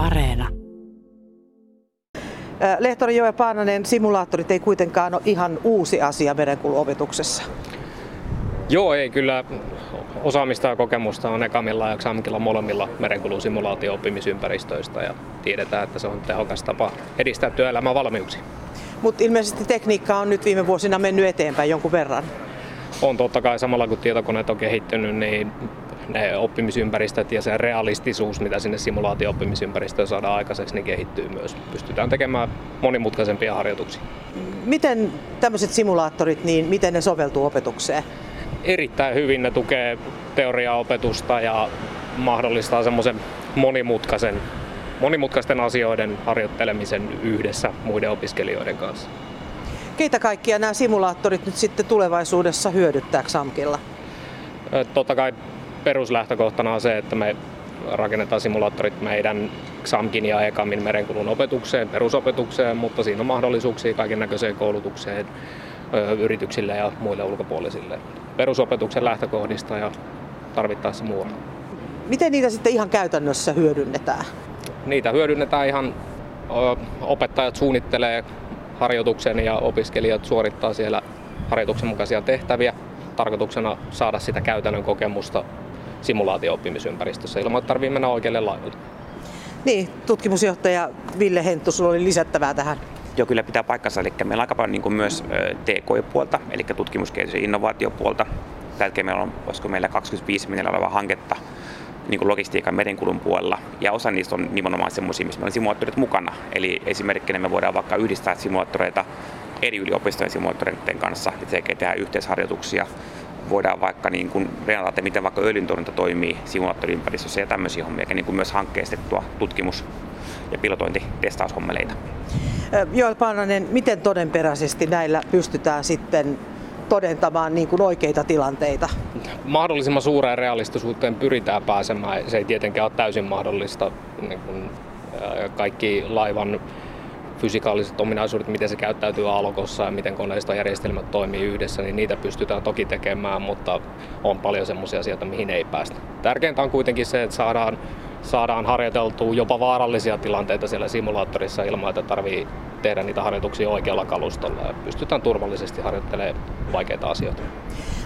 Areena. Lehtori Joe Paananen, simulaattorit ei kuitenkaan ole ihan uusi asia merenkuluopetuksessa. Joo, ei kyllä osaamista ja kokemusta on Ekamilla ja Xamkilla molemmilla merenkulusimulaatio-oppimisympäristöistä ja tiedetään, että se on tehokas tapa edistää työelämän valmiuksia. Mutta ilmeisesti tekniikka on nyt viime vuosina mennyt eteenpäin jonkun verran. On totta kai samalla kun tietokoneet on kehittynyt, niin ne oppimisympäristöt ja se realistisuus, mitä sinne simulaatio-oppimisympäristöön saadaan aikaiseksi, niin kehittyy myös. Pystytään tekemään monimutkaisempia harjoituksia. Miten tämmöiset simulaattorit, niin miten ne soveltuu opetukseen? Erittäin hyvin ne tukee teoriaopetusta ja mahdollistaa semmoisen monimutkaisen, monimutkaisten asioiden harjoittelemisen yhdessä muiden opiskelijoiden kanssa. Keitä kaikkia nämä simulaattorit nyt sitten tulevaisuudessa hyödyttää XAMKilla? Totta kai peruslähtökohtana on se, että me rakennetaan simulaattorit meidän XAMKin ja EKAMin merenkulun opetukseen, perusopetukseen, mutta siinä on mahdollisuuksia kaiken näköiseen koulutukseen yrityksille ja muille ulkopuolisille. Perusopetuksen lähtökohdista ja tarvittaessa muualla. Miten niitä sitten ihan käytännössä hyödynnetään? Niitä hyödynnetään ihan, opettajat suunnittelee harjoituksen ja opiskelijat suorittaa siellä harjoituksen mukaisia tehtäviä. Tarkoituksena saada sitä käytännön kokemusta simulaatio-oppimisympäristössä ilman, että tarvitsee mennä oikealle laivalle. Niin, tutkimusjohtaja Ville Henttu, sulla oli lisättävää tähän. Joo, kyllä pitää paikkansa. Eli meillä on aika paljon niin kuin myös TK-puolta, eli tutkimuskehitys- ja innovaatiopuolta. Tällä hetkellä meillä on, olisiko meillä 25 miljoonaa oleva hanketta niin kuin logistiikan merenkulun puolella. Ja osa niistä on nimenomaan semmoisia, missä meillä on simulaattorit mukana. Eli esimerkkinä me voidaan vaikka yhdistää simulaattoreita eri yliopistojen simulaattoreiden kanssa, että se tehdään yhteisharjoituksia. Voidaan vaikka niin kuin että miten vaikka öljyntorjunta toimii simulaattoriympäristössä ja tämmöisiä hommia, niin kuin myös hankkeistettua tutkimus- ja pilotointi testaushommeleitta. Joel Paananen, miten todenperäisesti näillä pystytään sitten todentamaan niin kuin oikeita tilanteita? Mahdollisimman suureen realistisuuteen pyritään pääsemään. Se ei tietenkään ole täysin mahdollista. Niin kuin kaikki laivan fysikaaliset ominaisuudet, miten se käyttäytyy alkossa ja miten koneistojärjestelmät toimii yhdessä, niin niitä pystytään toki tekemään, mutta on paljon semmoisia asioita, mihin ei päästä. Tärkeintä on kuitenkin se, että saadaan, saadaan harjoiteltua jopa vaarallisia tilanteita siellä simulaattorissa ilman, että tarvii tehdä niitä harjoituksia oikealla kalustolla ja pystytään turvallisesti harjoittelemaan vaikeita asioita.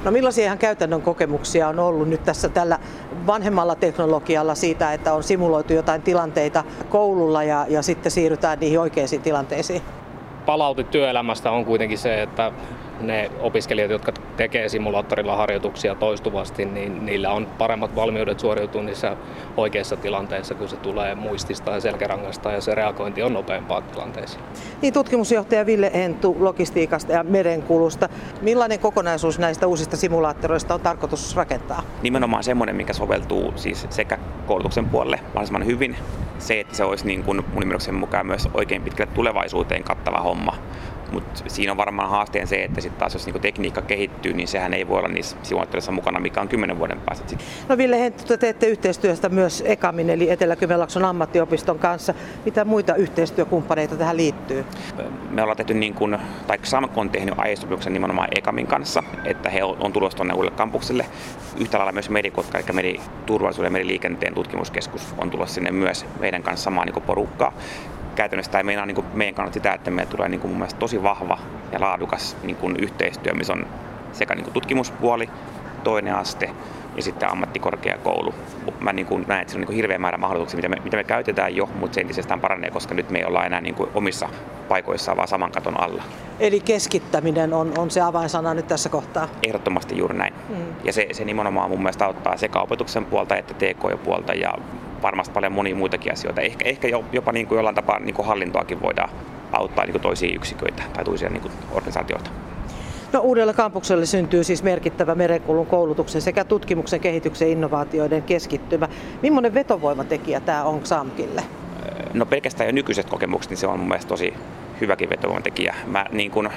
No millaisia ihan käytännön kokemuksia on ollut nyt tässä tällä vanhemmalla teknologialla siitä, että on simuloitu jotain tilanteita koululla ja, ja sitten siirrytään niihin oikeisiin tilanteisiin? Palaute työelämästä on kuitenkin se, että ne opiskelijat, jotka tekee simulaattorilla harjoituksia toistuvasti, niin niillä on paremmat valmiudet suoriutua niissä oikeissa tilanteissa, kun se tulee muistista ja selkärangasta ja se reagointi on nopeampaa tilanteisiin. Niin, tutkimusjohtaja Ville Entu logistiikasta ja merenkulusta. Millainen kokonaisuus näistä uusista simulaattoreista on tarkoitus rakentaa? Nimenomaan semmoinen, mikä soveltuu siis sekä koulutuksen puolelle mahdollisimman hyvin. Se, että se olisi niin kuin mun mukaan myös oikein pitkälle tulevaisuuteen kattava homma mutta siinä on varmaan haasteen se, että sitten taas jos niinku tekniikka kehittyy, niin sehän ei voi olla niissä simulaattoreissa mukana, mikä on kymmenen vuoden päästä. No Ville Henttu, te teette yhteistyöstä myös EKAMin eli Etelä-Kymenlaakson ammattiopiston kanssa. Mitä muita yhteistyökumppaneita tähän liittyy? Me ollaan tehty niin kuin, tai SAMK on tehnyt aiesopimuksen nimenomaan EKAMin kanssa, että he on tulossa tuonne uudelle kampukselle. Yhtä lailla myös Merikotka, eli meriturvallisuuden ja meriliikenteen tutkimuskeskus on tulossa sinne myös meidän kanssa samaan niin porukkaa käytännössä tämä meinaa niin kuin meidän kannalta sitä, että meillä tulee niin kuin mun mielestä tosi vahva ja laadukas niin kuin yhteistyö, missä on sekä niin kuin tutkimuspuoli, toinen aste ja sitten ammattikorkeakoulu. Mä niin kuin näen, että se on niin kuin hirveä määrä mahdollisuuksia, mitä me, mitä me käytetään jo, mutta se entisestään paranee, koska nyt me ei olla enää niin kuin omissa paikoissa, vaan saman katon alla. Eli keskittäminen on, on se avainsana nyt tässä kohtaa? Ehdottomasti juuri näin. Mm. Ja se, se nimenomaan mun mielestä auttaa sekä opetuksen puolta että TK-puolta ja varmasti paljon monia muitakin asioita. Ehkä, ehkä jopa niin kuin jollain tapaa niin kuin hallintoakin voidaan auttaa niin kuin toisia yksiköitä tai toisia niin kuin organisaatioita. No, uudella kampuksella syntyy siis merkittävä merenkulun koulutuksen sekä tutkimuksen, kehityksen ja innovaatioiden keskittymä. Millainen vetovoimatekijä tämä on XAMKille? No pelkästään jo nykyiset kokemukset, niin se on mun mielestä tosi hyväkin vetovoimatekijä. Mä, niin kun,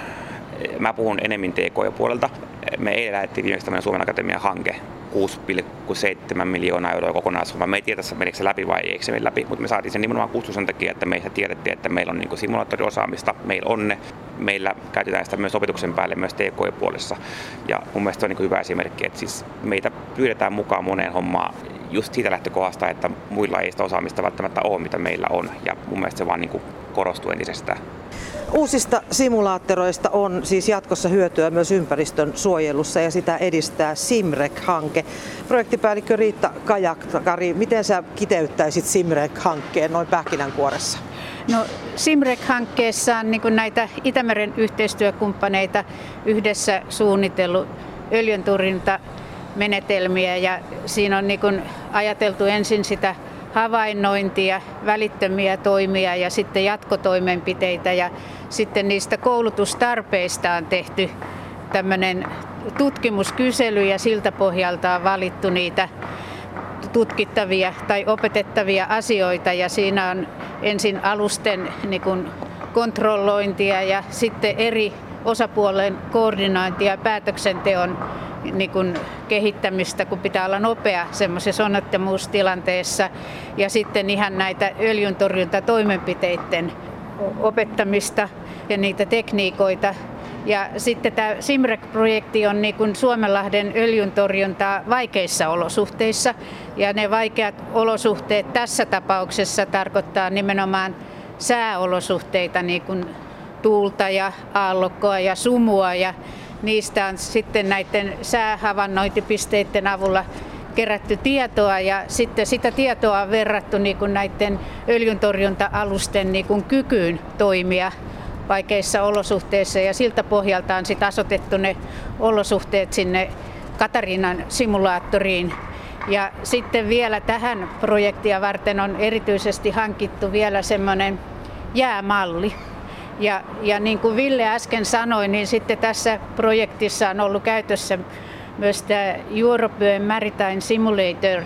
mä puhun enemmän TK-puolelta. Me eilen lähdettiin viimeksi Suomen Akatemian hanke, 6,7 miljoonaa euroa kokonaisuus. Me ei tiedä, menikö se läpi vai eikö se mene läpi, mutta me saatiin sen nimenomaan kutsu sen takia, että meistä tiedettiin, että meillä on niin simulaattoriosaamista, meillä on ne, meillä käytetään sitä myös opetuksen päälle myös TK-puolessa. Ja mun mielestä se on niin hyvä esimerkki, että siis meitä pyydetään mukaan moneen hommaan just siitä lähtökohdasta, että muilla ei sitä osaamista välttämättä ole, mitä meillä on. Ja mun mielestä se vaan niin korostuu entisestään. Uusista simulaattoreista on siis jatkossa hyötyä myös ympäristön suojelussa ja sitä edistää Simrek-hanke. Projektipäällikkö Riitta Kajakari, miten sä kiteyttäisit Simrek-hankkeen noin pähkinänkuoressa? No, Simrek-hankkeessa on niin näitä Itämeren yhteistyökumppaneita yhdessä suunnitellut öljynturinta menetelmiä ja siinä on niin ajateltu ensin sitä havainnointia, välittömiä toimia ja sitten jatkotoimenpiteitä ja sitten niistä koulutustarpeista on tehty tämmöinen tutkimuskysely ja siltä pohjalta on valittu niitä tutkittavia tai opetettavia asioita ja siinä on ensin alusten niin kuin kontrollointia ja sitten eri osapuolen koordinointia ja päätöksenteon niin kuin kehittämistä, kun pitää olla nopea semmoisessa onnettomuustilanteessa. Ja sitten ihan näitä öljyntorjuntatoimenpiteiden opettamista ja niitä tekniikoita. Ja sitten tämä Simrek-projekti on niin kuin Suomenlahden öljyntorjuntaa vaikeissa olosuhteissa. Ja ne vaikeat olosuhteet tässä tapauksessa tarkoittaa nimenomaan sääolosuhteita, niin kuin tuulta ja aallokkoa ja sumua. Ja niistä on sitten näiden säähavainnointipisteiden avulla kerätty tietoa ja sitten sitä tietoa on verrattu niin kuin näiden öljyntorjunta-alusten niin kuin kykyyn toimia vaikeissa olosuhteissa ja siltä pohjalta on sitten asotettu ne olosuhteet sinne Katarinan simulaattoriin. Ja sitten vielä tähän projektia varten on erityisesti hankittu vielä semmoinen jäämalli, ja, ja niin kuin Ville äsken sanoi, niin sitten tässä projektissa on ollut käytössä myös tämä European Maritime Simulator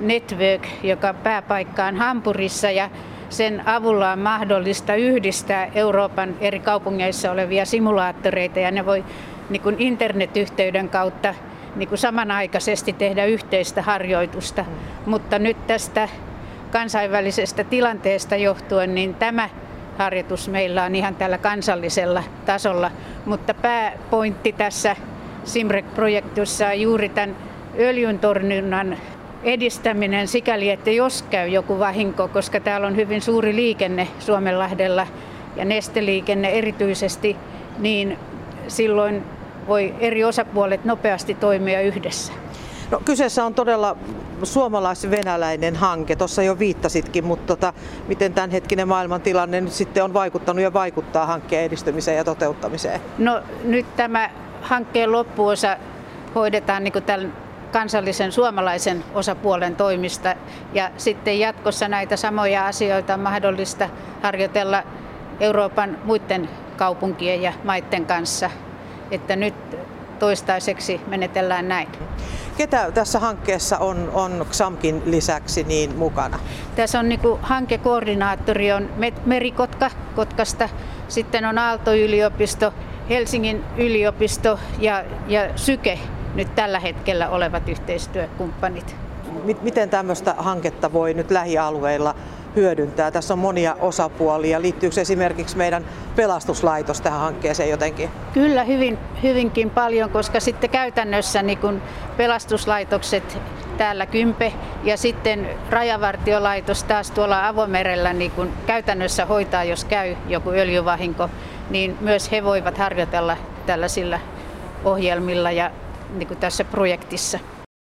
Network, joka pääpaikka on Hampurissa ja sen avulla on mahdollista yhdistää Euroopan eri kaupungeissa olevia simulaattoreita ja ne voi niin kuin internetyhteyden kautta niin kuin samanaikaisesti tehdä yhteistä harjoitusta. Mutta nyt tästä kansainvälisestä tilanteesta johtuen, niin tämä harjoitus meillä on ihan tällä kansallisella tasolla, mutta pääpointti tässä Simrek-projektissa on juuri tämän öljyntorjunnan edistäminen sikäli, että jos käy joku vahinko, koska täällä on hyvin suuri liikenne Suomenlahdella ja nesteliikenne erityisesti, niin silloin voi eri osapuolet nopeasti toimia yhdessä. No, kyseessä on todella suomalais-venäläinen hanke. Tuossa jo viittasitkin, mutta tota, miten tämänhetkinen maailmantilanne nyt sitten on vaikuttanut ja vaikuttaa hankkeen edistymiseen ja toteuttamiseen? No nyt tämä hankkeen loppuosa hoidetaan niin tämän kansallisen suomalaisen osapuolen toimista ja sitten jatkossa näitä samoja asioita on mahdollista harjoitella Euroopan muiden kaupunkien ja maiden kanssa. Että nyt toistaiseksi menetellään näin. Ketä tässä hankkeessa on, on XAMKin lisäksi niin mukana? Tässä on niin hankekoordinaattori on Merikotka Kotkasta, sitten on Aalto-yliopisto, Helsingin yliopisto ja, ja Syke nyt tällä hetkellä olevat yhteistyökumppanit. Miten tämmöistä hanketta voi nyt lähialueilla hyödyntää? Tässä on monia osapuolia. Liittyykö esimerkiksi meidän pelastuslaitos tähän hankkeeseen jotenkin? Kyllä hyvin, hyvinkin paljon, koska sitten käytännössä niin kun pelastuslaitokset täällä Kympe ja sitten rajavartiolaitos taas tuolla avomerellä niin kun käytännössä hoitaa, jos käy joku öljyvahinko, niin myös he voivat harjoitella tällaisilla ohjelmilla ja niin kuin tässä projektissa.